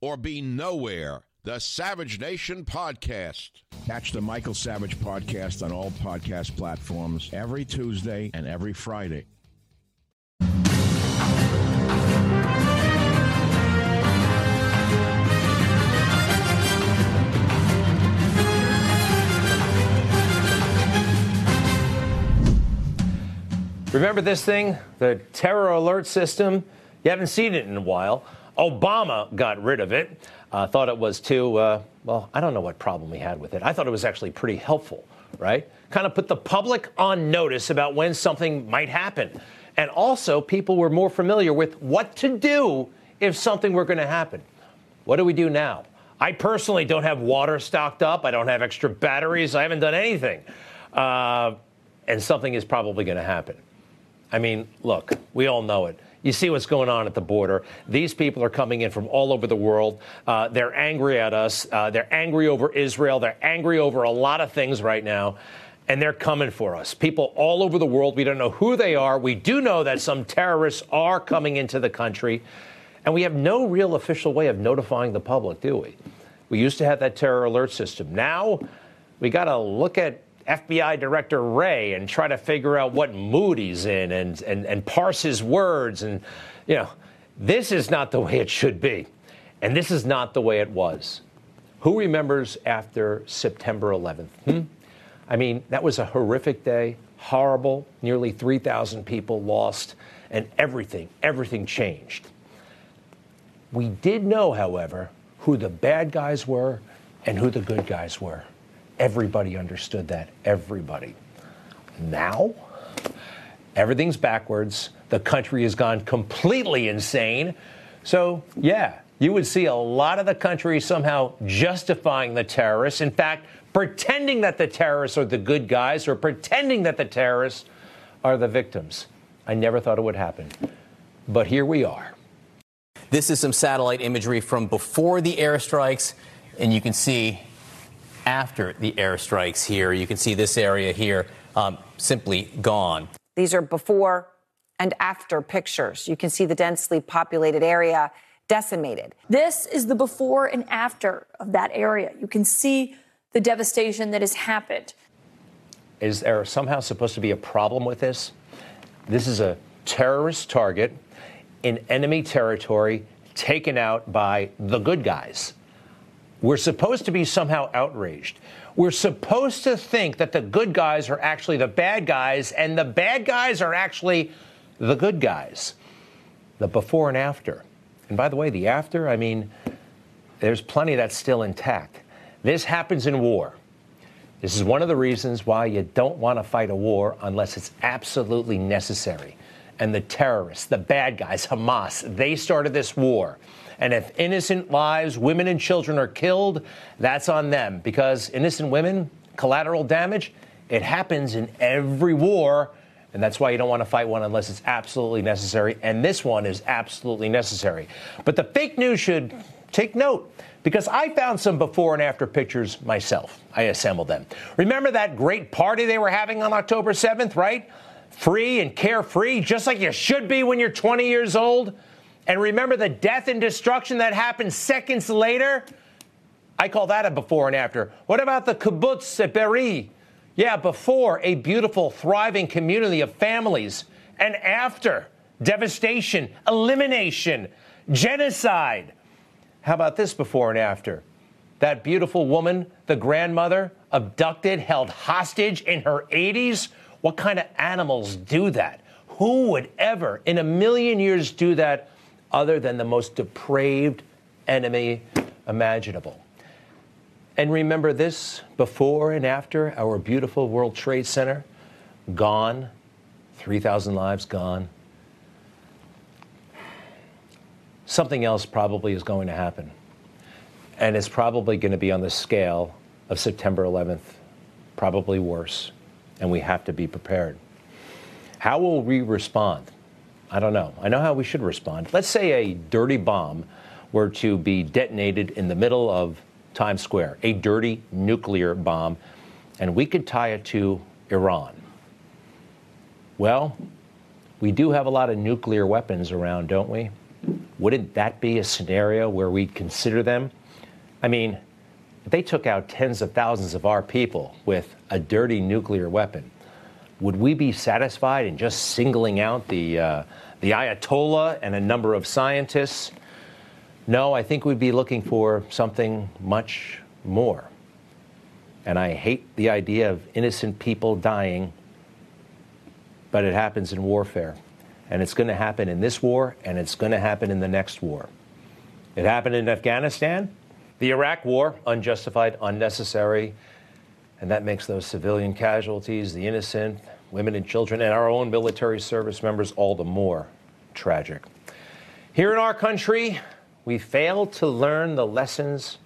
or be nowhere. The Savage Nation Podcast. Catch the Michael Savage Podcast on all podcast platforms every Tuesday and every Friday. Remember this thing? The terror alert system? You haven't seen it in a while. Obama got rid of it. Uh, thought it was too, uh, well, I don't know what problem he had with it. I thought it was actually pretty helpful, right? Kind of put the public on notice about when something might happen. And also, people were more familiar with what to do if something were going to happen. What do we do now? I personally don't have water stocked up. I don't have extra batteries. I haven't done anything. Uh, and something is probably going to happen. I mean, look, we all know it. You see what's going on at the border. These people are coming in from all over the world. Uh, they're angry at us. Uh, they're angry over Israel. They're angry over a lot of things right now. And they're coming for us. People all over the world. We don't know who they are. We do know that some terrorists are coming into the country. And we have no real official way of notifying the public, do we? We used to have that terror alert system. Now we got to look at FBI Director Wray and try to figure out what mood he's in and, and, and parse his words. And, you know, this is not the way it should be. And this is not the way it was. Who remembers after September 11th? Hmm? I mean, that was a horrific day, horrible, nearly 3,000 people lost, and everything, everything changed. We did know, however, who the bad guys were and who the good guys were. Everybody understood that. Everybody. Now, everything's backwards. The country has gone completely insane. So, yeah, you would see a lot of the country somehow justifying the terrorists. In fact, pretending that the terrorists are the good guys or pretending that the terrorists are the victims. I never thought it would happen. But here we are. This is some satellite imagery from before the airstrikes, and you can see after the airstrikes here. You can see this area here um, simply gone. These are before and after pictures. You can see the densely populated area decimated. This is the before and after of that area. You can see the devastation that has happened. Is there somehow supposed to be a problem with this? This is a terrorist target in enemy territory taken out by the good guys. We're supposed to be somehow outraged. We're supposed to think that the good guys are actually the bad guys, and the bad guys are actually the good guys. The before and after. And by the way, the after, I mean, there's plenty that's still intact. This happens in war. This is one of the reasons why you don't want to fight a war unless it's absolutely necessary. And the terrorists, the bad guys, Hamas, they started this war. And if innocent lives, women and children are killed, that's on them because innocent women, collateral damage, it happens in every war. And that's why you don't want to fight one unless it's absolutely necessary. And this one is absolutely necessary. But the fake news should take note because I found some before and after pictures myself. I assembled them. Remember that great party they were having on October 7th, right? free and carefree, just like you should be when you're 20 years old, and remember the death and destruction that happened seconds later? I call that a before and after. What about the kibbutz at Be'eri? Yeah, before a beautiful, thriving community of families, and after devastation, elimination, genocide. How about this before and after? That beautiful woman, the grandmother, abducted, held hostage in her 80s? What kind of animals do that? Who would ever, in a million years, do that other than the most depraved enemy imaginable? And remember this before and after our beautiful World Trade Center gone, 3,000 lives gone. Something else probably is going to happen. And it's probably going to be on the scale of September 11th, probably worse. And we have to be prepared. How will we respond? I don't know. I know how we should respond. Let's say a dirty bomb were to be detonated in the middle of Times Square, a dirty nuclear bomb, and we could tie it to Iran. Well, we do have a lot of nuclear weapons around, don't we? Wouldn't that be a scenario where we'd consider them? I mean, if they took out tens of thousands of our people with a dirty nuclear weapon, would we be satisfied in just singling out the, uh, the Ayatollah and a number of scientists? No, I think we'd be looking for something much more. And I hate the idea of innocent people dying, but it happens in warfare. And it's going to happen in this war, and it's going to happen in the next war. It happened in Afghanistan, the Iraq war, unjustified, unnecessary, and that makes those civilian casualties, the innocent, women and children, and our own military service members all the more tragic. Here in our country, we failed to learn the lessons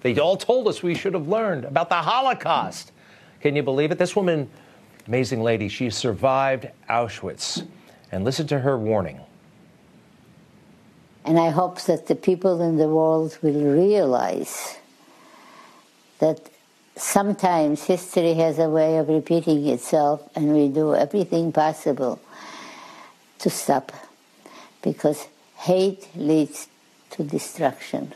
they all told us we should have learned about the Holocaust. Can you believe it? This woman, amazing lady, she survived Auschwitz. And listen to her warning. And I hope that the people in the world will realize that sometimes history has a way of repeating itself, and we do everything possible to stop because hate leads to destruction.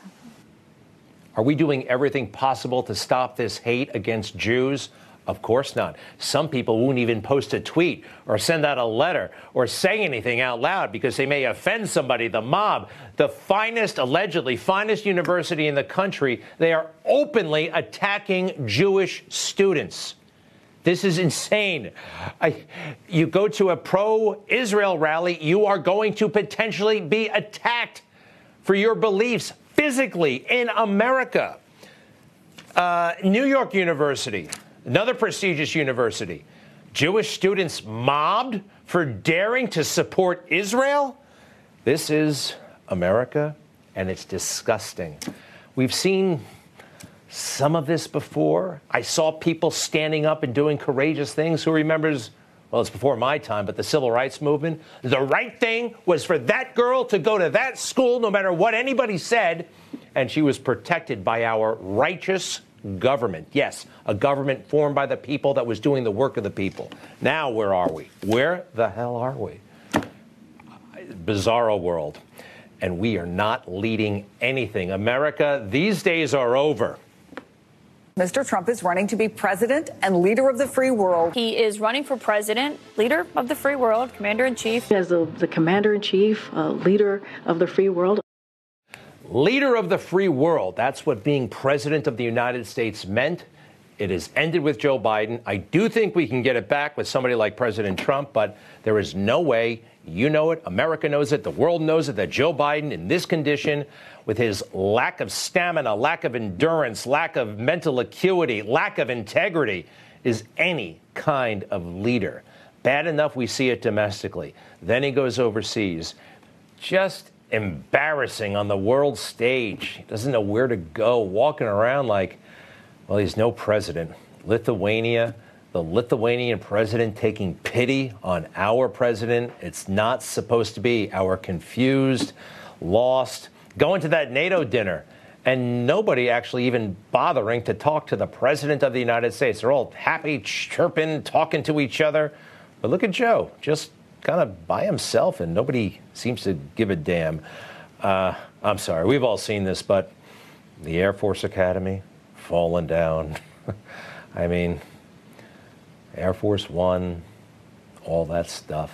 Are we doing everything possible to stop this hate against Jews? Of course not. Some people won't even post a tweet or send out a letter or say anything out loud because they may offend somebody, the mob, the finest, allegedly finest university in the country. They are openly attacking Jewish students. This is insane. I, you go to a pro Israel rally, you are going to potentially be attacked for your beliefs physically in America. Uh, New York University, another prestigious university, Jewish students mobbed for daring to support Israel. This is America, and it's disgusting. We've seen some of this before. I saw people standing up and doing courageous things. Who remembers well, it's before my time, but the civil rights movement. The right thing was for that girl to go to that school no matter what anybody said, and she was protected by our righteous government. Yes, a government formed by the people that was doing the work of the people. Now, where are we? Where the hell are we? Bizarro world. And we are not leading anything. America, these days are over. Mr. Trump is running to be president and leader of the free world. He is running for president, leader of the free world, commander in chief. As the, the commander in chief, uh, leader of the free world. Leader of the free world. That's what being president of the United States meant. It has ended with Joe Biden. I do think we can get it back with somebody like President Trump, but there is no way. You know it. America knows it. The world knows it that Joe Biden, in this condition, with his lack of stamina, lack of endurance, lack of mental acuity, lack of integrity, is any kind of leader. Bad enough we see it domestically. Then he goes overseas. Just embarrassing on the world stage. He doesn't know where to go, walking around like, well, he's no president. Lithuania, the Lithuanian president taking pity on our president. It's not supposed to be. Our confused, lost, going to that NATO dinner and nobody actually even bothering to talk to the President of the United States. They're all happy, chirping, talking to each other. But look at Joe, just kind of by himself, and nobody seems to give a damn. Uh, I'm sorry, we've all seen this, but the Air Force Academy falling down. I mean, Air Force One, all that stuff.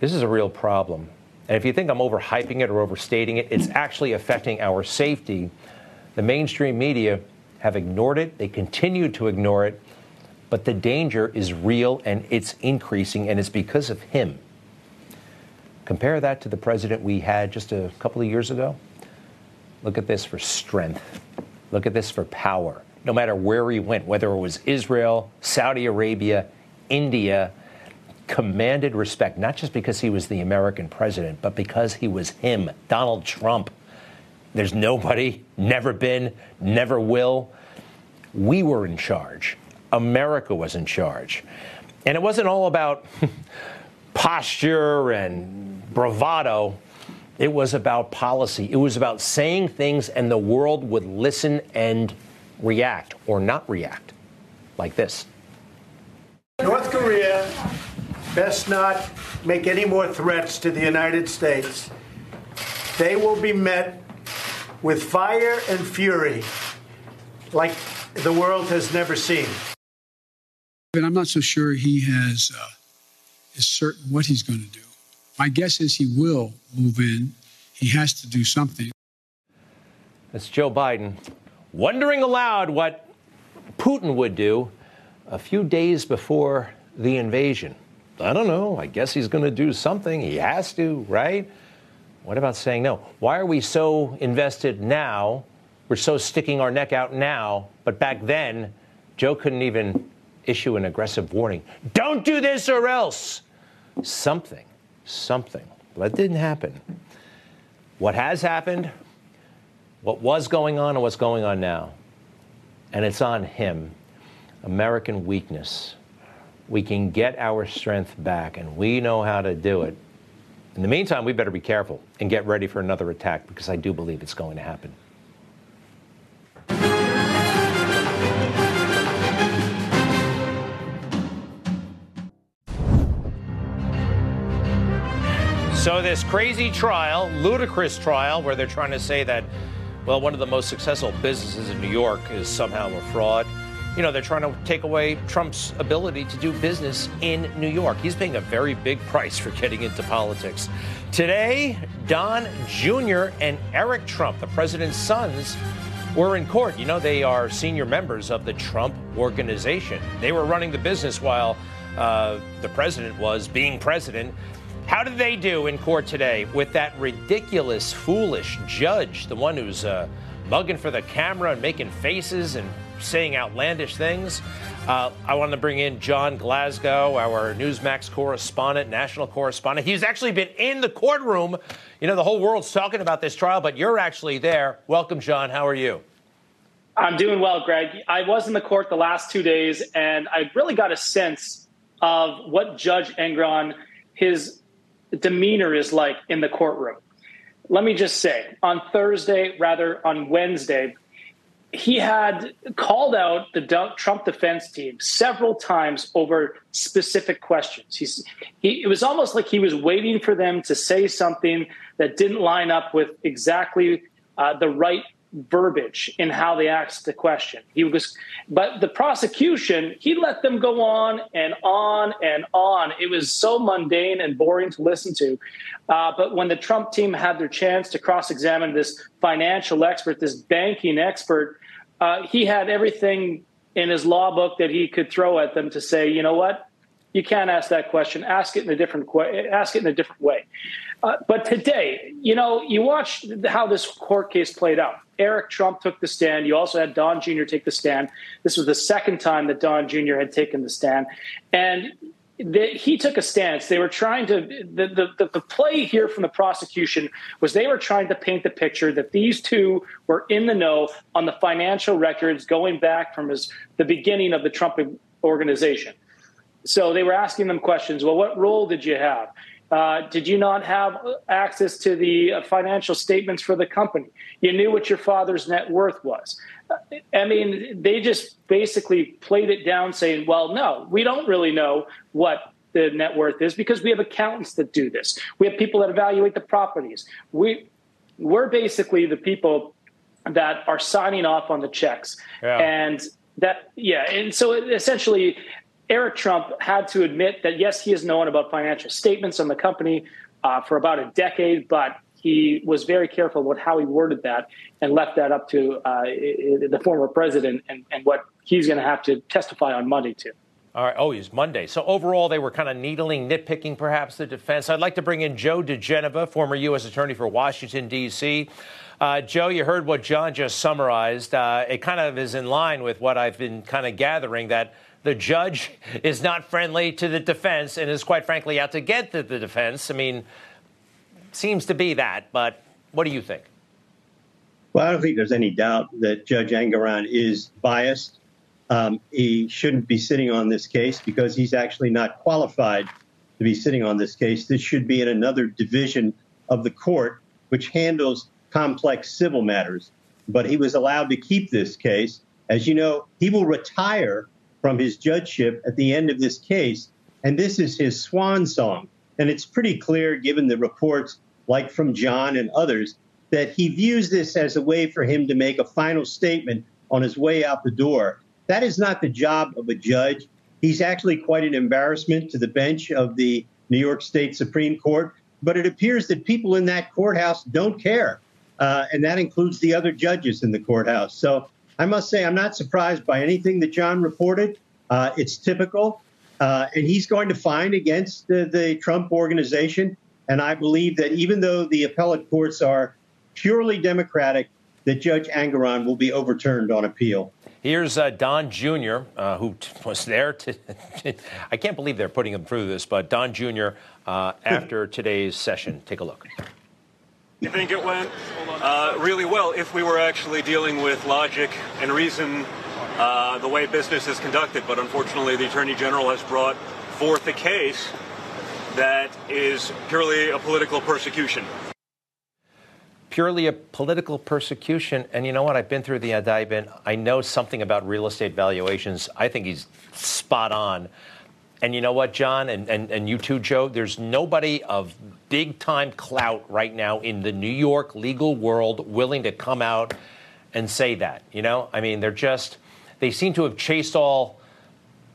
This is a real problem. And if you think I'm overhyping it or overstating it, it's actually affecting our safety. The mainstream media have ignored it, they continue to ignore it, but the danger is real and it's increasing, and it's because of him. Compare that to the president we had just a couple of years ago. Look at this for strength. Look at this for power. No matter where he went, whether it was Israel, Saudi Arabia, India, commanded respect, not just because he was the American president, but because he was him, Donald Trump. There's nobody, never been, never will. We were in charge. America was in charge. And it wasn't all about posture and bravado. It was about policy. It was about saying things and the world would listen and react or not react, like this. North Korea best not make any more threats to the United States. They will be met with fire and fury like the world has never seen. But I'm not so sure he has uh, is certain what he's going to do. My guess is he will move in. He has to do something. That's Joe Biden wondering aloud what Putin would do a few days before the invasion. I don't know. I guess he's going to do something. He has to, right? What about saying no? Why are we so invested now? We're so sticking our neck out now, but back then, Joe couldn't even issue an aggressive warning. Don't do this or else. Something, something. That didn't happen. What has happened, what was going on, and what's going on now. And it's on him. American weakness. We can get our strength back, and we know how to do it. In the meantime, we better be careful and get ready for another attack because I do believe it's going to happen. So, this crazy trial, ludicrous trial, where they're trying to say that, well, one of the most successful businesses in New York is somehow a fraud. You know, they're trying to take away Trump's ability to do business in New York. He's paying a very big price for getting into politics. Today, Don Jr. and Eric Trump, the president's sons, were in court. You know, they are senior members of the Trump organization. They were running the business while uh, the president was being president. How did they do in court today with that ridiculous, foolish judge, the one who's uh, mugging for the camera and making faces and saying outlandish things? Uh, I want to bring in John Glasgow, our Newsmax correspondent, national correspondent. He's actually been in the courtroom. You know, the whole world's talking about this trial, but you're actually there. Welcome, John. How are you? I'm doing well, Greg. I was in the court the last two days, and I really got a sense of what Judge Engoron, his demeanor is like in the courtroom. Let me just say, on Thursday, rather on Wednesday, he had called out the Trump defense team several times over specific questions. He's, he, it was almost like he was waiting for them to say something that didn't line up with exactly uh, the right verbiage in how they asked the question. He was, but the prosecution, he let them go on and on and on. It was so mundane and boring to listen to. Uh, but when the Trump team had their chance to cross-examine this financial expert, this banking expert, uh, he had everything in his law book that he could throw at them to say, you know what, you can't ask that question. Ask it in a different ask it in a different way. Uh, but today, you know, you watch how this court case played out. Eric Trump took the stand. You also had Don Jr. take the stand. This was the second time that Don Jr. had taken the stand, and the, he took a stance. They were trying to the, the the play here from the prosecution was they were trying to paint the picture that these two were in the know on the financial records going back from his the beginning of the Trump organization. So they were asking them questions. Well, what role did you have? Uh, did you not have access to the uh, financial statements for the company? You knew what your father's net worth was. I mean, they just basically played it down saying, well, no, we don't really know what the net worth is because we have accountants that do this. We have people that evaluate the properties. We we're basically the people that are signing off on the checks. Yeah. And that yeah, and so essentially Eric Trump had to admit that yes, he has known about financial statements on the company uh, for about a decade, but he was very careful about how he worded that and left that up to uh, the former president and, and what he's going to have to testify on Monday to. All right. Oh, he's Monday. So overall, they were kind of needling, nitpicking, perhaps the defense. I'd like to bring in Joe diGenova, former U.S. Attorney for Washington D.C. Uh, Joe, you heard what John just summarized. Uh, it kind of is in line with what I've been kind of gathering that the judge is not friendly to the defense and is quite frankly out to get the, the defense. I mean, seems to be that. But what do you think? Well, I don't think there's any doubt that Judge Engoron is biased um, he shouldn't be sitting on this case because he's actually not qualified to be sitting on this case. This should be in another division of the court, which handles complex civil matters. But he was allowed to keep this case. As you know, he will retire from his judgeship at the end of this case, and this is his swan song. And it's pretty clear, given the reports, like from John and others, that he views this as a way for him to make a final statement on his way out the door. That is not the job of a judge. He's actually quite an embarrassment to the bench of the New York State Supreme Court. But it appears that people in that courthouse don't care. Uh, and that includes the other judges in the courthouse. So I must say, I'm not surprised by anything that John reported. Uh, it's typical. Uh, and he's going to find against the, the Trump organization. And I believe that even though the appellate courts are purely Democratic, that Judge Engoron will be overturned on appeal. Here's uh, Don Jr., uh, who t- was there. To, I can't believe they're putting him through this, but Don Jr., uh, after today's session. Take a look. I think it went uh, really well if we were actually dealing with logic and reason uh, the way business is conducted. But unfortunately, the Attorney General has brought forth a case that is purely a political persecution purely a political persecution. And you know what? I've been through the indictment. I know something about real estate valuations. I think he's spot on. And you know what, John, and, and, and you too, Joe? There's nobody of big time clout right now in the New York legal world willing to come out and say that. You know, I mean, they're just, they seem to have chased all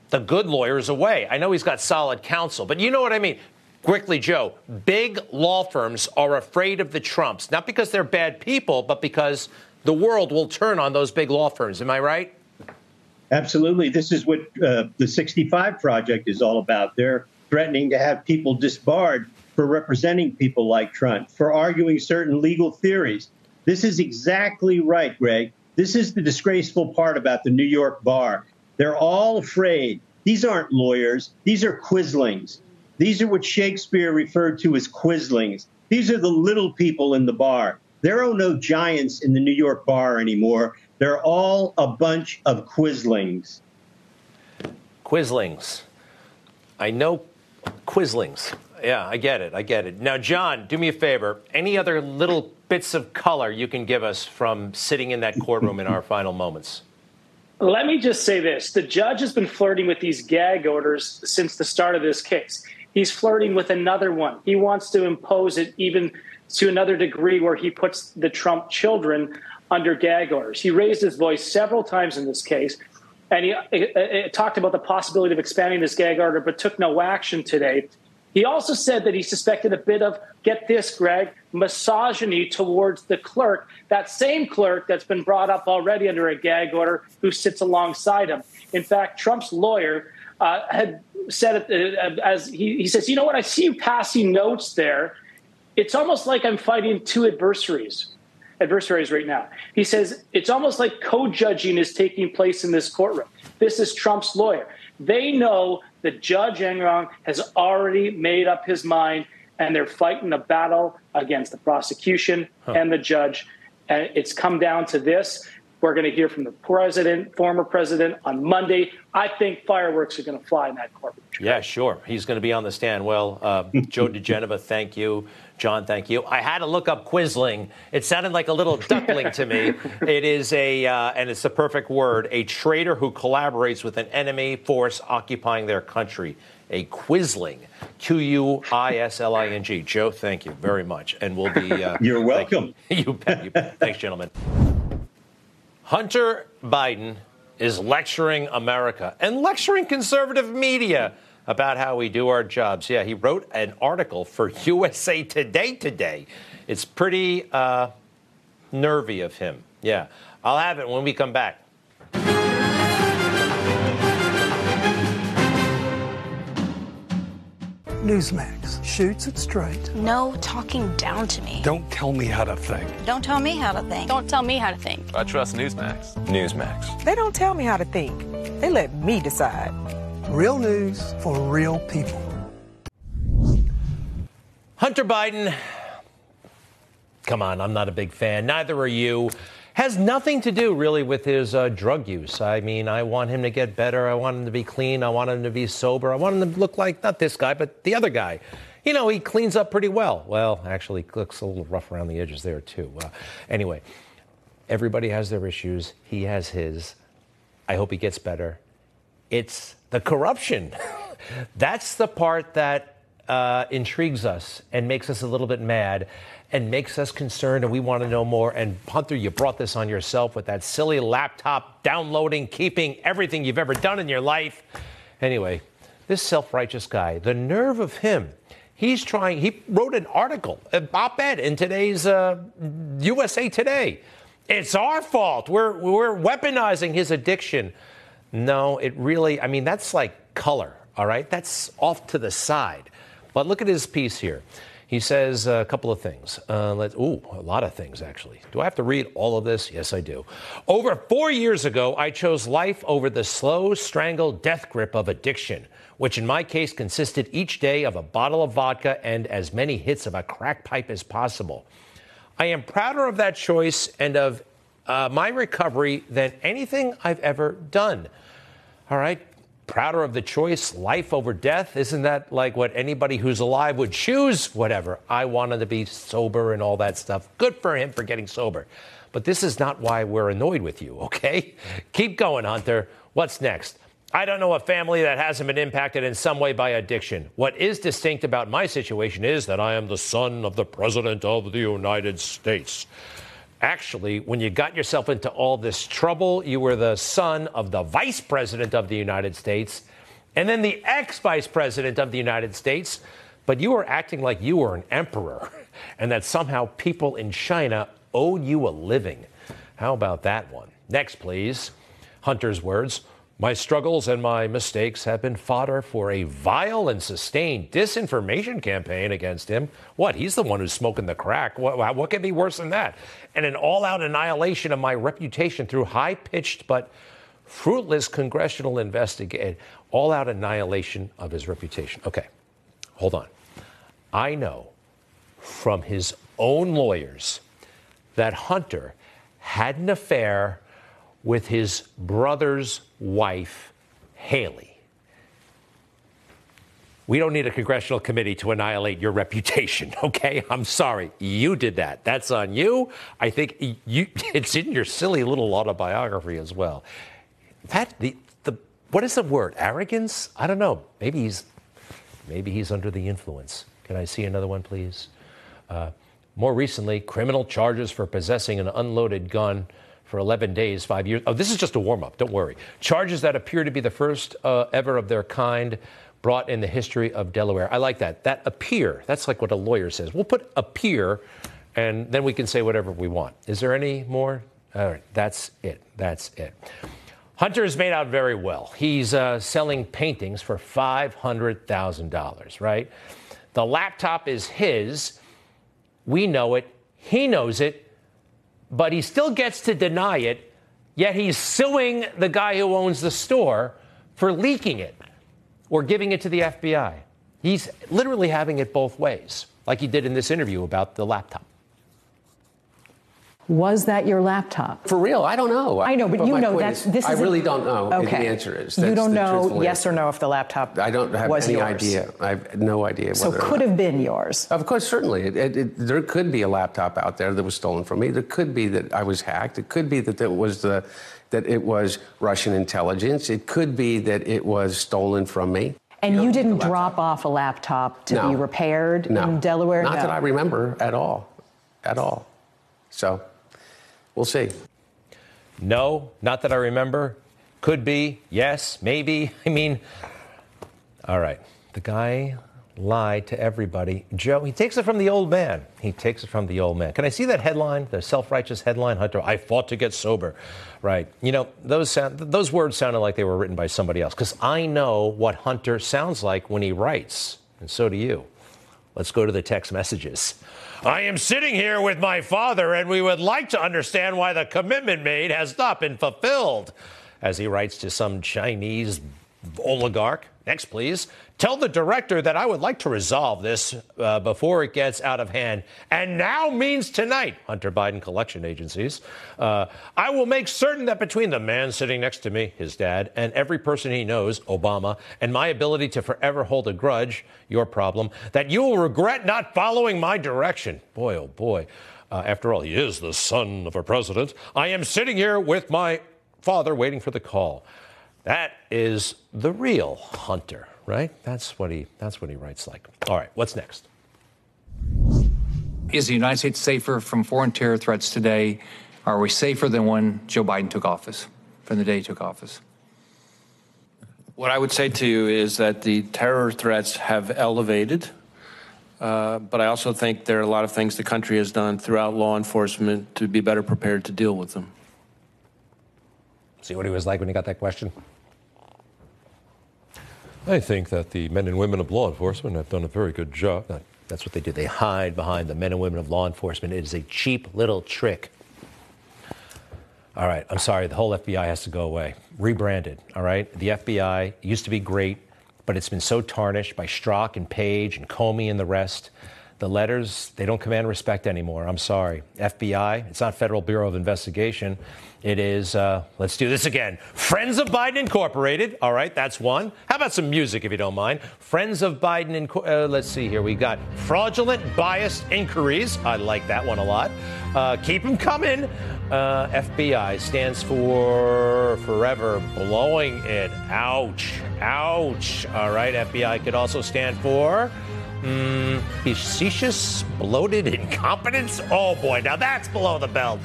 the good lawyers away. I know he's got solid counsel, but you know what I mean. Quickly, Joe, big law firms are afraid of the Trumps, not because they're bad people, but because the world will turn on those big law firms. Am I right? Absolutely. This is what uh, the 65 Project is all about. They're threatening to have people disbarred for representing people like Trump, for arguing certain legal theories. This is exactly right, Greg. This is the disgraceful part about the New York bar. They're all afraid. These aren't lawyers, these are quislings. These are what Shakespeare referred to as quislings. These are the little people in the bar. There are no giants in the New York bar anymore. They're all a bunch of quislings. Quislings. I know quislings. Yeah, I get it. I get it. Now, John, do me a favor. Any other little bits of color you can give us from sitting in that courtroom in our final moments? Let me just say this the judge has been flirting with these gag orders since the start of this case. He's flirting with another one. He wants to impose it even to another degree where he puts the Trump children under gag orders. He raised his voice several times in this case, and he it, it talked about the possibility of expanding this gag order, but took no action today. He also said that he suspected a bit of, get this, Greg, misogyny towards the clerk, that same clerk that's been brought up already under a gag order who sits alongside him. In fact, Trump's lawyer uh, had said it uh, as he, he says, you know what? I see you passing notes there. It's almost like I'm fighting two adversaries adversaries right now. He says it's almost like co-judging is taking place in this courtroom. This is Trump's lawyer. They know that Judge Engoron has already made up his mind, and they're fighting a battle against the prosecution huh. and the judge. And it's come down to this. We're going to hear from the president, former president, on Monday. I think fireworks are going to fly in that courtroom. Yeah, sure. He's going to be on the stand. Well, uh, Joe diGenova, thank you. John, thank you. I had to look up Quisling. It sounded like a little duckling to me. It is a, uh, and it's the perfect word, a traitor who collaborates with an enemy force occupying their country. A Quisling. Q U I S L I N G. Joe, thank you very much. And we'll be. Uh, You're welcome. You. you bet. You bet. Thanks, gentlemen. Hunter Biden is lecturing America and lecturing conservative media about how we do our jobs. Yeah, he wrote an article for USA Today today. It's pretty uh, nervy of him. Yeah, I'll have it when we come back. Newsmax shoots it straight. No talking down to me. Don't tell me how to think. Don't tell me how to think. Don't tell me how to think. I trust Newsmax. Newsmax. They don't tell me how to think. They let me decide. Real news for real people. Hunter Biden, come on, I'm not a big fan. Neither are you. Has nothing to do really with his uh, drug use. I mean, I want him to get better. I want him to be clean. I want him to be sober. I want him to look like not this guy, but the other guy. You know, he cleans up pretty well. Well, actually, looks a little rough around the edges there, too. Uh, anyway, everybody has their issues. He has his. I hope he gets better. It's the corruption. That's the part that uh, intrigues us and makes us a little bit mad and makes us concerned and we want to know more. And Hunter, you brought this on yourself with that silly laptop downloading, keeping everything you've ever done in your life. Anyway, this self righteous guy, the nerve of him. He's trying, he wrote an article, an op ed in today's uh, USA Today. It's our fault. We're, we're weaponizing his addiction. No, it really, I mean, that's like color, all right? That's off to the side. But look at his piece here. He says a couple of things. Uh, let ooh, a lot of things, actually. Do I have to read all of this? Yes, I do. Over four years ago, I chose life over the slow, strangled death grip of addiction, which in my case consisted each day of a bottle of vodka and as many hits of a crack pipe as possible. I am prouder of that choice and of uh, my recovery than anything I've ever done. All right. Prouder of the choice, life over death. Isn't that like what anybody who's alive would choose? Whatever. I wanted to be sober and all that stuff. Good for him for getting sober. But this is not why we're annoyed with you, okay? Keep going, Hunter. What's next? I don't know a family that hasn't been impacted in some way by addiction. What is distinct about my situation is that I am the son of the President of the United States. Actually, when you got yourself into all this trouble, you were the son of the Vice President of the United States and then the ex Vice President of the United States. But you were acting like you were an emperor and that somehow people in China owed you a living. How about that one? Next, please. Hunter's words. My struggles and my mistakes have been fodder for a vile and sustained disinformation campaign against him. What? He's the one who's smoking the crack. What, what can be worse than that? And an all out annihilation of my reputation through high pitched but fruitless congressional investigation. All out annihilation of his reputation. Okay, hold on. I know from his own lawyers that Hunter had an affair with his brother's wife, Hallie. We don't need a congressional committee to annihilate your reputation, okay? I'm sorry. You did that. That's on you. I think you it's in your silly little autobiography as well. That the the what is the word? Arrogance? I don't know. Maybe he's maybe he's under the influence. Can I see another one, please? Uh, more recently, criminal charges for possessing an unloaded gun for 11 days, five years. Oh, this is just a warm up, don't worry. Charges that appear to be the first uh, ever of their kind brought in the history of Delaware. I like that. That appear, that's like what a lawyer says. We'll put appear, and then we can say whatever we want. Is there any more? All right, that's it. That's it. Hunter is made out very well. He's uh, selling paintings for $500,000, right? The laptop is his. We know it. He knows it but he still gets to deny it, yet he's suing the guy who owns the store for leaking it or giving it to the FBI. He's literally having it both ways, like he did in this interview about the laptop. Was that your laptop? For real, I don't know. I know, but, but you know that this I really don't know. Okay. The answer is you don't know yes answer. or no if the laptop. I don't have was any yours. idea. I have no idea. So could have been yours. Of course, certainly. It, it, it, there could be a laptop out there that was stolen from me. There could be that I was hacked. It could be that it was the that it was Russian intelligence. It could be that it was stolen from me. And you didn't drop off a laptop to No. be repaired No. in Delaware? Not no. that I remember at all, at all. So, we'll see. No, not that I remember. Could be. Yes, maybe. I mean, all right. The guy lied to everybody. Joe, he takes it from the old man. He takes it from the old man. Can I see that headline, the self-righteous headline, Hunter? I fought to get sober. Right. You know, those sound, those words sounded like they were written by somebody else because I know what Hunter sounds like when he writes, and so do you. Let's go to the text messages. I am sitting here with my father, and we would like to understand why the commitment made has not been fulfilled. As he writes to some Chinese oligarch. Next, please. Tell the director that I would like to resolve this uh, before it gets out of hand. And now means tonight, Hunter Biden collection agencies. Uh, I will make certain that between the man sitting next to me, his dad, and every person he knows, Obama, and my ability to forever hold a grudge, your problem, that you will regret not following my direction. Boy, oh boy. Uh, after all, he is the son of a president. I am sitting here with my father waiting for the call. That is the real Hunter, right? That's what he that's what he writes like. All right, what's next? Is the United States safer from foreign terror threats today? Are we safer than when Joe Biden took office, from the day he took office? What I would say to you is that the terror threats have elevated, uh, but I also think there are a lot of things the country has done throughout law enforcement to be better prepared to deal with them. See what he was like when he got that question? I think that the men and women of law enforcement have done a very good job. That's what they do. They hide behind the men and women of law enforcement. It is a cheap little trick. All right, I'm sorry. The whole FBI has to go away. Rebranded, all right? The FBI used to be great, but it's been so tarnished by Strzok and Page and Comey and the rest. The letters, they don't command respect anymore. I'm sorry. FBI, it's not Federal Bureau of Investigation. It is, uh, let's do this again. Friends of Biden Incorporated. All right, that's one. How about some music, if you don't mind? Friends of Biden, Inco- uh, let's see here. We got fraudulent biased inquiries. I like that one a lot. Uh, keep them coming. Uh, FBI stands for forever blowing it. Ouch. Ouch. All right, FBI could also stand for. Mm, facetious, bloated incompetence? Oh boy, now that's below the belt.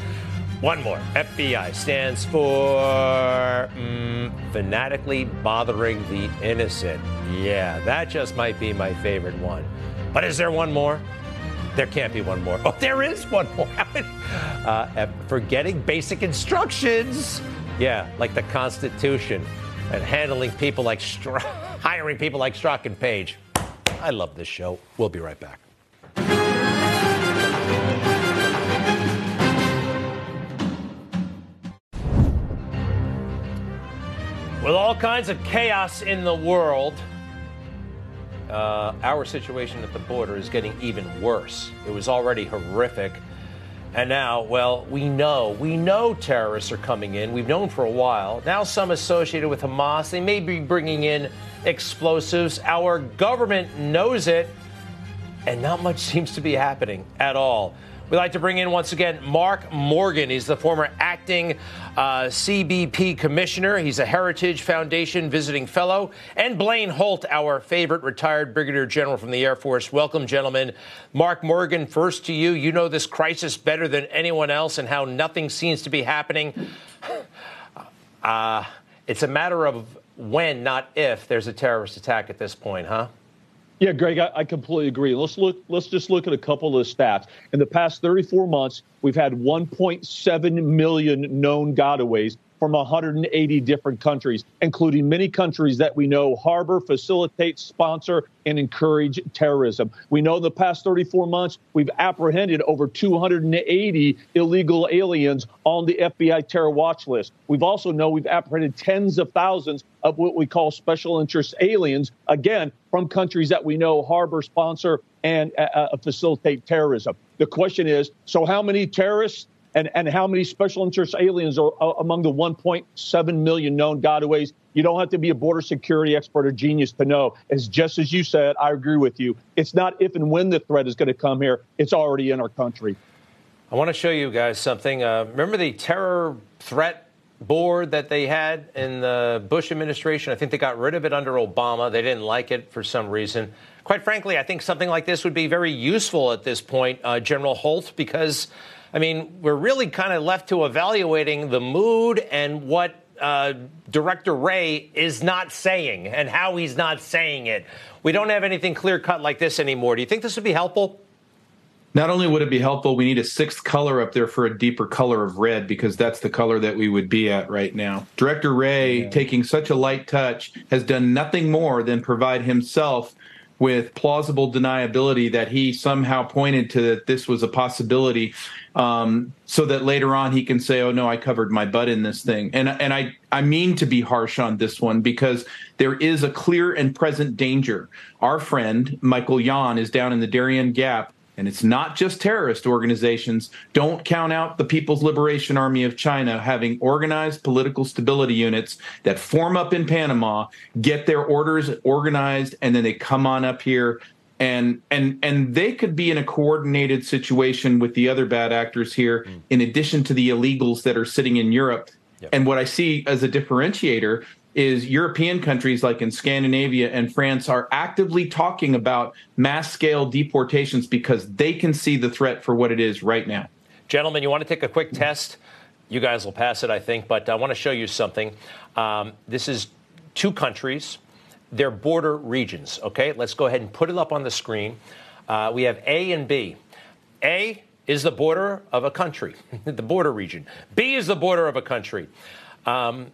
One more. FBI stands for mm, fanatically bothering the innocent. Yeah, that just might be my favorite one. But is there one more? There can't be one more. Oh, there is one more. uh, forgetting basic instructions. Yeah, like the Constitution and handling people like hiring people like Strzok and Page. I love this show. We'll be right back. With all kinds of chaos in the world, uh, our situation at the border is getting even worse. It was already horrific. And now, well, we know, we know terrorists are coming in. We've known for a while. Now, some associated with Hamas, they may be bringing in explosives. Our government knows it, and not much seems to be happening at all. We'd like to bring in once again Mark Morgan. He's the former acting uh, CBP commissioner. He's a Heritage Foundation visiting fellow. And Blaine Holt, our favorite retired brigadier general from the Air Force. Welcome, gentlemen. Mark Morgan, first to you. You know this crisis better than anyone else and how nothing seems to be happening. Uh, it's a matter of when, not if, there's a terrorist attack at this point, huh? Yeah, Greg, I, I completely agree. Let's look. Let's just look at a couple of stats. In the past 34 months, we've had 1.7 million known gotaways from 180 different countries, including many countries that we know harbor, facilitate, sponsor, and encourage terrorism. We know in the past 34 months, we've apprehended over 280 illegal aliens on the FBI terror watch list. We've also know we've apprehended tens of thousands of what we call special interest aliens, again, from countries that we know harbor, sponsor, and uh, uh, facilitate terrorism. The question is so, how many terrorists and, and how many special interest aliens are among the 1.7 million known gotaways. You don't have to be a border security expert or genius to know. It's just as you said, I agree with you. It's not if and when the threat is going to come here, it's already in our country. I want to show you guys something. Uh, remember the terror threat board that they had in the Bush administration? I think they got rid of it under Obama. They didn't like it for some reason. Quite frankly, I think something like this would be very useful at this point, uh, General Holt, because, I mean, we're really kind of left to evaluating the mood and what uh, Director Wray is not saying and how he's not saying it. We don't have anything clear cut like this anymore. Do you think this would be helpful? Not only would it be helpful, we need a sixth color up there for a deeper color of red because that's the color that we would be at right now. Director Wray, yeah. taking such a light touch, has done nothing more than provide himself with plausible deniability that he somehow pointed to that this was a possibility um, so that later on he can say oh no i covered my butt in this thing. And and i i mean to be harsh on this one because there is a clear and present danger. Our friend michael yon is down in the darien gap and it's not just terrorist organizations. Don't count out the People's Liberation Army of China having organized political stability units that form up in Panama, get their orders organized, and then they come on up here. And and and they could be in a coordinated situation with the other bad actors here, mm. in addition to the illegals that are sitting in Europe. Yep. And what I see as a differentiator is European countries like in Scandinavia and France are actively talking about mass scale deportations because they can see the threat for what it is right now. Gentlemen, you want to take a quick test? You guys will pass it, I think, but I want to show you something. Um, this is two countries, their border regions. Okay, let's go ahead and put it up on the screen. Uh, we have A and B. A is the border of a country, the border region. B is the border of a country. Um,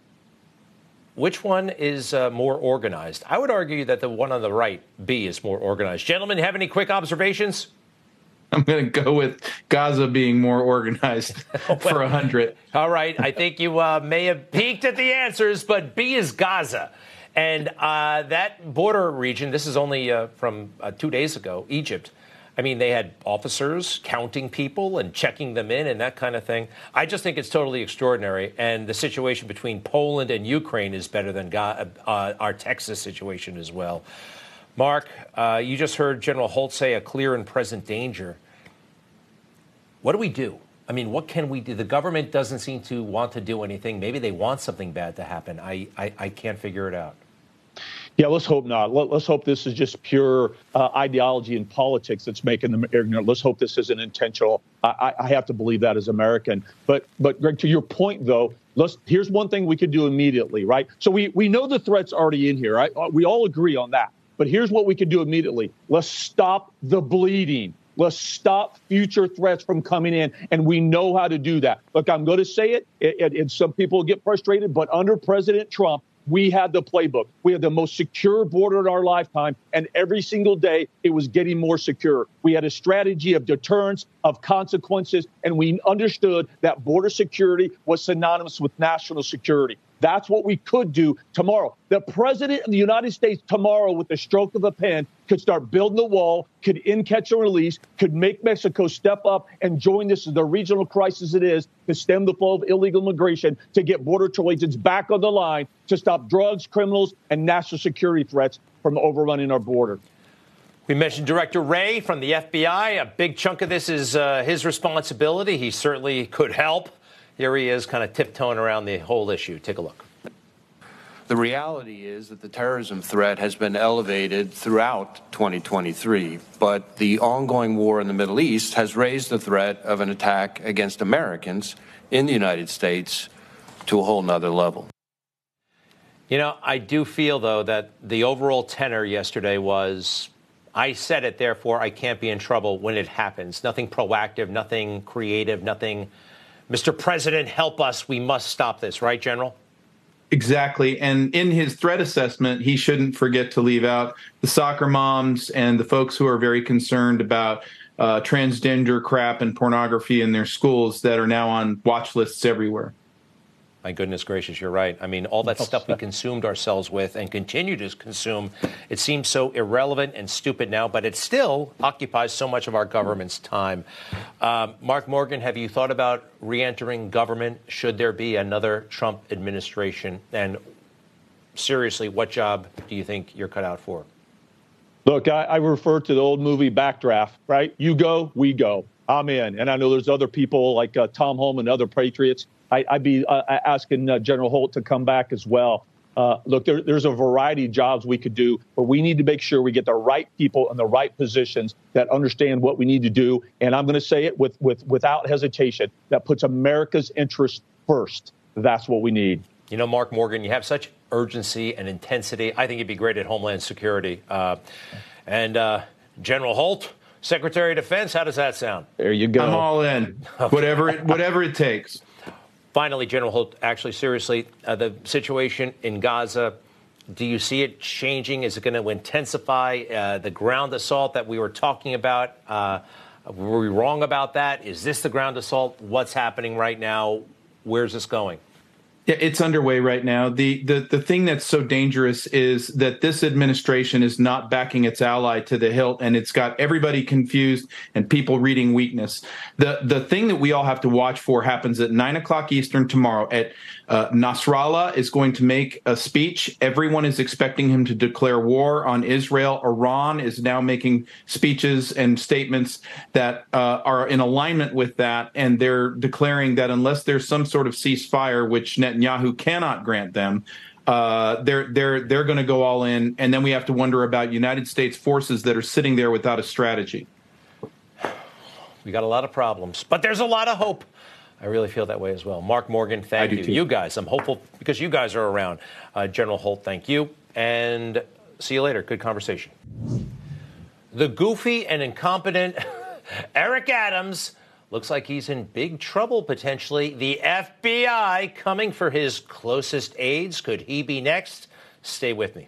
which one is uh, more organized? I would argue that the one on the right, B, is more organized. Gentlemen, have any quick observations? I'm going to go with Gaza being more organized for a hundred. All right, I think you uh, may have peeked at the answers, but B is Gaza, and uh, that border region. This is only uh, from uh, two days ago, Egypt. I mean, they had officers counting people and checking them in and that kind of thing. I just think it's totally extraordinary. And the situation between Poland and Ukraine is better than uh, our Texas situation as well. Mark, uh, you just heard General Holt say a clear and present danger. What do we do? I mean, what can we do? The government doesn't seem to want to do anything. Maybe they want something bad to happen. I, I, I can't figure it out. Yeah, let's hope not. Let, us hope this is just pure uh, ideology and politics that's making them ignorant. Let's hope this isn't intentional. I, I, have to believe that as American. But, but Greg, to your point though, let's. Here's one thing we could do immediately, right? So we we know the threat's already in here, right? Uh, we all agree on that. But here's what we could do immediately. Let's stop the bleeding. Let's stop future threats from coming in. And we know how to do that. Look, I'm going to say it, and some people get frustrated, but under President Trump, we had the playbook. We had the most secure border in our lifetime, and every single day it was getting more secure. We had a strategy of deterrence, of consequences, and we understood that border security was synonymous with national security. That's what we could do tomorrow. The president of the United States tomorrow, with the stroke of a pen, could start building the wall, could in catch and release, could make Mexico step up and join this as the regional crisis it is to stem the flow of illegal migration, to get border agents back on the line, to stop drugs, criminals, and national security threats from overrunning our border. We mentioned Director Wray from the FBI. A big chunk of this is uh, his responsibility. He certainly could help. Here he is, kind of tiptoeing around the whole issue. Take a look. The reality is that the terrorism threat has been elevated throughout 2023, but the ongoing war in the Middle East has raised the threat of an attack against Americans in the United States to a whole nother level. You know, I do feel, though, that the overall tenor yesterday was I said it, therefore I can't be in trouble when it happens. Nothing proactive, nothing creative, nothing Mr. President, help us. We must stop this, right, General? Exactly. And in his threat assessment, he shouldn't forget to leave out the soccer moms and the folks who are very concerned about uh, transgender crap and pornography in their schools that are now on watch lists everywhere. My goodness gracious, you're right. I mean, all that stuff we consumed ourselves with and continue to consume, it seems so irrelevant and stupid now, but it still occupies so much of our government's time. Um, Mark Morgan, have you thought about re entering government should there be another Trump administration? And seriously, what job do you think you're cut out for? Look, I, I refer to the old movie Backdraft, right? You go, we go. I'm in. And I know there's other people like uh, Tom Homan and other Patriots. I, would be uh, asking uh, General Holt to come back as well. Uh, look, there, there's a variety of jobs we could do, but we need to make sure we get the right people in the right positions that understand what we need to do. And I'm going to say it with, with without hesitation that puts America's interest first. That's what we need. You know, Mark Morgan, you have such urgency and intensity. I think you'd be great at Homeland Security. Uh, and uh, General Holt, Secretary of Defense, how does that sound? There you go. I'm all in. Okay. Whatever it, whatever it takes. Finally, General Holt, actually, seriously, uh, the situation in Gaza, do you see it changing? Is it going to intensify uh, the ground assault that we were talking about? Uh, were we wrong about that? Is this the ground assault? What's happening right now? Where's this going? Yeah, it's underway right now. The, the the thing that's so dangerous is that this administration is not backing its ally to the hilt, and it's got everybody confused and people reading weakness. The the thing that we all have to watch for happens at nine o'clock Eastern tomorrow. At uh, Nasrallah is going to make a speech. Everyone is expecting him to declare war on Israel. Iran is now making speeches and statements that uh, are in alignment with that, and they're declaring that unless there's some sort of ceasefire, which Netanyahu cannot grant them. Uh, they're they're they're going to go all in, and then we have to wonder about United States forces that are sitting there without a strategy. We got a lot of problems, but there's a lot of hope. I really feel that way as well. Mark Morgan, thank you. Too. You guys, I'm hopeful because you guys are around. Uh, General Holt, thank you, and see you later. Good conversation. The goofy and incompetent Eric Adams Looks like he's in big trouble potentially. The FBI coming for his closest aides. Could he be next? Stay with me.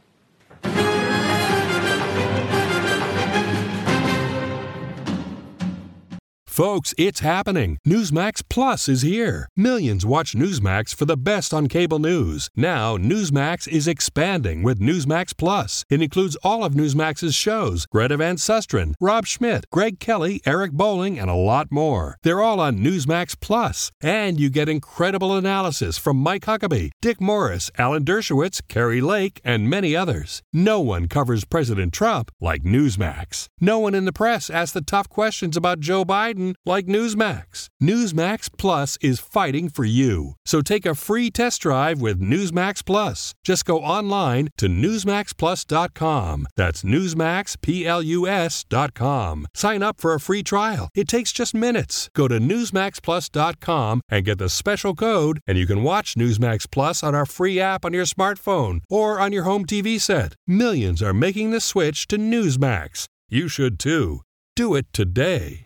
Folks, it's happening. Newsmax Plus is here. Millions watch Newsmax for the best on cable news. Now, Newsmax is expanding with Newsmax Plus. It includes all of Newsmax's shows Greta Van Susteren, Rob Schmitt, Greg Kelly, Eric Bolling, and a lot more. They're all on Newsmax Plus. And you get incredible analysis from Mike Huckabee, Dick Morris, Alan Dershowitz, Kari Lake, and many others. No one covers President Trump like Newsmax. No one in the press asks the tough questions about Joe Biden like Newsmax. Newsmax Plus is fighting for you. So take a free test drive with Newsmax Plus. Just go online to NewsmaxPlus.com. That's NewsmaxPlus.com. Sign up for a free trial. It takes just minutes. Go to NewsmaxPlus.com and get the special code, and you can watch Newsmax Plus on our free app on your smartphone or on your home TV set. Millions are making the switch to Newsmax. You should too. Do it today.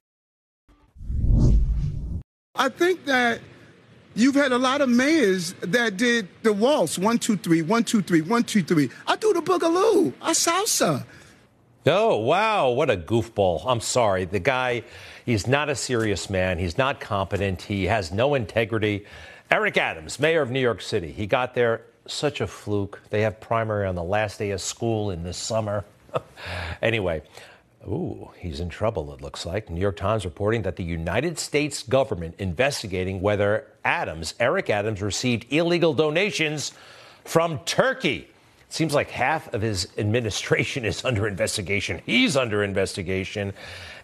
I think that you've had a lot of mayors that did the waltz one, two, three, one, two, three, one, two, three. I do the boogaloo. I salsa. Oh, wow. What a goofball. I'm sorry. The guy, he's not a serious man. He's not competent. He has no integrity. Eric Adams, mayor of New York City. He got there such a fluke. They have primary on the last day of school in the summer. anyway, Ooh, he's in trouble, it looks like. New York Times reporting that the United States government investigating whether Adams, Eric Adams, received illegal donations from Turkey. It seems like half of his administration is under investigation. He's under investigation,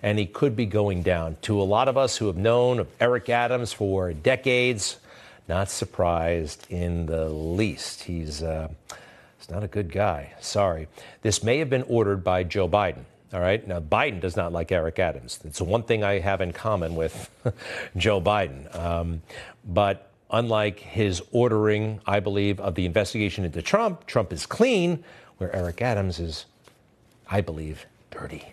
and he could be going down. To a lot of us who have known of Eric Adams for decades, not surprised in the least. He's, uh, he's not a good guy. Sorry. This may have been ordered by Joe Biden. All right. Now, Biden does not like Eric Adams. It's one thing I have in common with Joe Biden. Um, but unlike his ordering, I believe, of the investigation into Trump, Trump is clean, where Eric Adams is, I believe, dirty.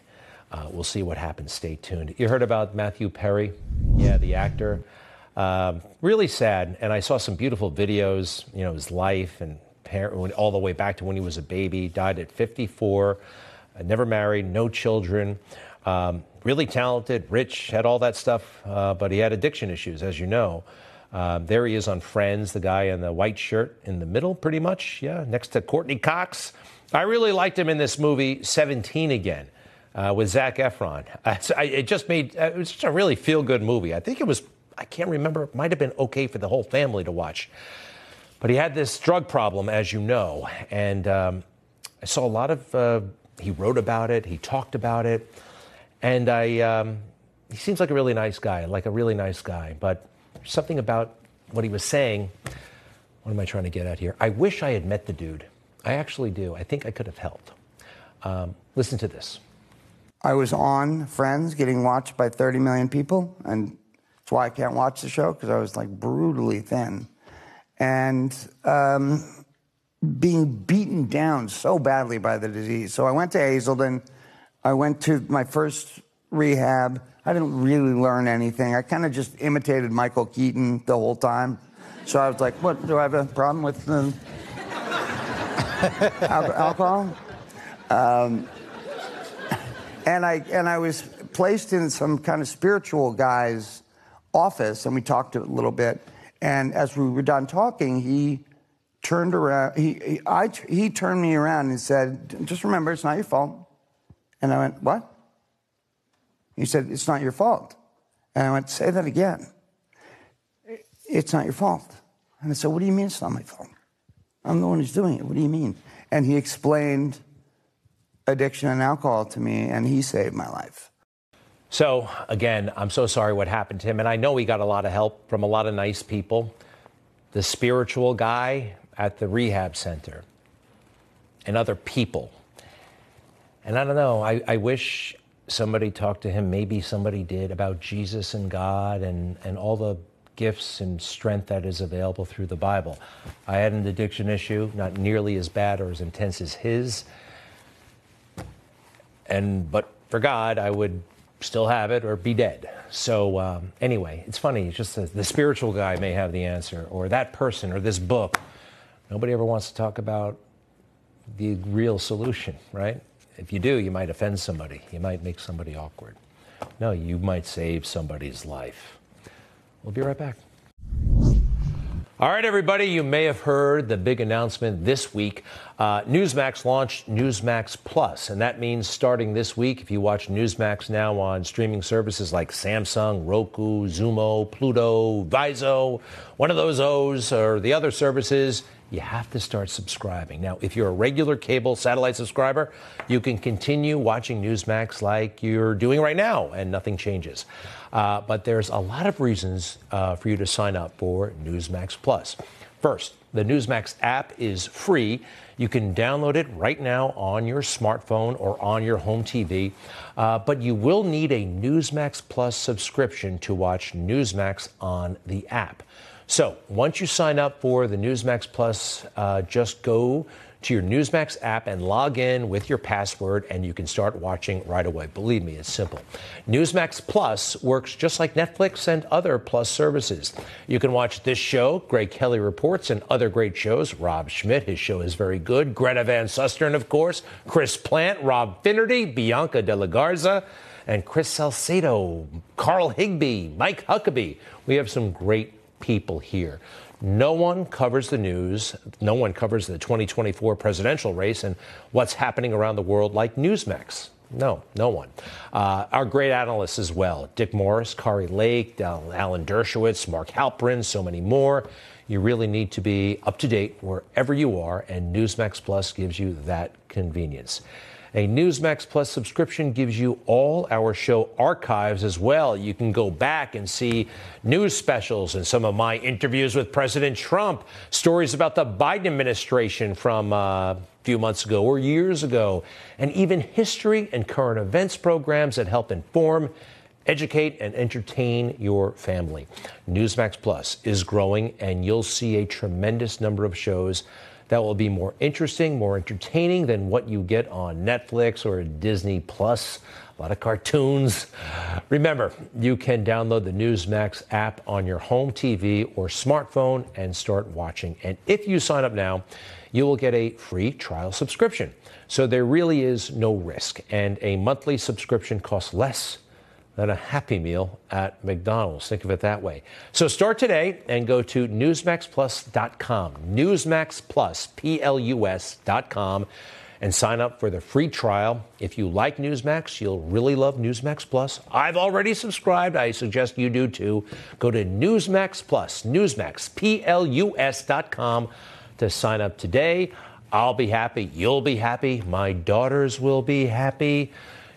Uh, we'll see what happens. Stay tuned. You heard about Matthew Perry? Yeah, the actor. Um, really sad. And I saw some beautiful videos, you know, his life and parent, all the way back to when he was a baby. Died at 54 never married, no children, um, really talented, rich, had all that stuff, uh, but he had addiction issues, as you know. Uh, there he is on Friends, the guy in the white shirt in the middle, pretty much. Yeah, next to Courteney Cox. I really liked him in this movie, 17 again, uh, with Zac Efron. I, it just made uh, it was just a really feel good movie. I think it was, I can't remember, it might have been okay for the whole family to watch. But he had this drug problem, as you know, and um, I saw a lot of. Uh, he wrote about it. He talked about it, and I. Um, he seems like a really nice guy, like a really nice guy. But something about what he was saying. What am I trying to get at here? I wish I had met the dude. I actually do. I think I could have helped. Um, listen to this. I was on Friends getting watched by 30 million people, and that's why I can't watch the show because I was like brutally thin. And um, being beaten down so badly by the disease. So I went to Hazelden. I went to my first rehab. I didn't really learn anything. I kind of just imitated Michael Keaton the whole time. So I was like, what, do I have a problem with the alcohol? Um, and I and I was placed in some kind of spiritual guy's office, and we talked a little bit. And as we were done talking, he turned around. He he, I, he turned me around and said, "Just remember, it's not your fault." And I went, "What?" He said, "It's not your fault." And I went, "Say that again." It's not your fault. And I said, "What do you mean it's not my fault? I'm the one who's doing it. What do you mean?" And he explained addiction and alcohol to me, and he saved my life. So, again, I'm so sorry what happened to him. And I know he got a lot of help from a lot of nice people. The spiritual guy at the rehab center and other people. And I don't know, I, I wish somebody talked to him, maybe somebody did, about Jesus and God and, and all the gifts and strength that is available through the Bible. I had an addiction issue, not nearly as bad or as intense as his and but for God, I would still have it or be dead. So um, anyway, it's funny. It's just the, the spiritual guy may have the answer, or that person, or this book. Nobody ever wants to talk about the real solution, right? If you do, you might offend somebody. You might make somebody awkward. No, you might save somebody's life. We'll be right back. All right, everybody, you may have heard the big announcement this week. Uh, Newsmax launched Newsmax Plus, and that means starting this week, if you watch Newsmax now on streaming services like Samsung, Roku, Xumo, Pluto, Vizio, one of those O's, or the other services, you have to start subscribing. Now, if you're a regular cable satellite subscriber, you can continue watching Newsmax like you're doing right now, and nothing changes. Uh, but there's a lot of reasons uh, for you to sign up for Newsmax Plus. First, the Newsmax app is free. You can download it right now on your smartphone or on your home TV, uh, but you will need a Newsmax Plus subscription to watch Newsmax on the app. So once you sign up for the Newsmax Plus, uh, just go to your Newsmax app and log in with your password, and you can start watching right away. Believe me, it's simple. Newsmax Plus works just like Netflix and other Plus services. You can watch this show, Greg Kelly Reports, and other great shows. Rob Schmitt, his show is very good. Greta Van Susteren, of course. Chris Plante, Rob Finnerty, Bianca De La Garza, and Chris Salcedo, Carl Higbie, Mike Huckabee. We have some great people here. No one covers the news, no one covers the 2024 presidential race and what's happening around the world like Newsmax. No, no one. Uh, our great analysts as well Dick Morris, Kari Lake, Alan Dershowitz, Mark Halperin, so many more. You really need to be up to date wherever you are, and Newsmax Plus gives you that convenience. A Newsmax Plus subscription gives you all our show archives as well. You can go back and see news specials and some of my interviews with President Trump, stories about the Biden administration from uh, a few months ago or years ago, and even history and current events programs that help inform educate and entertain your family. Newsmax Plus is growing, and you'll see a tremendous number of shows that will be more interesting, more entertaining than what you get on Netflix or Disney Plus. A lot of cartoons. Remember, you can download the Newsmax app on your home TV or smartphone and start watching. And if you sign up now, you will get a free trial subscription. So there really is no risk, and a monthly subscription costs less than a Happy Meal at McDonald's. Think of it that way. So start today and go to NewsMaxPlus.com. NewsMaxPlus, P-L-U-S.com, and sign up for the free trial. If you like Newsmax, you'll really love Newsmax Plus. I've already subscribed. I suggest you do too. Go to Newsmax Plus, Newsmax, P-L-U-S.com to sign up today. I'll be happy. You'll be happy. My daughters will be happy.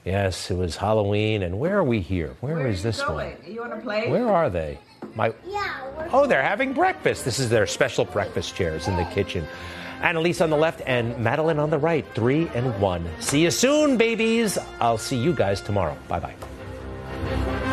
Yes, it was Halloween. And where are we here? Where is this going? one? You want to play? Where are they? My yeah, Oh, they're having breakfast. This is their special breakfast chairs in the kitchen. Annalise on the left and Madeline on the right, three and one. See you soon, babies. I'll see you guys tomorrow. Bye bye.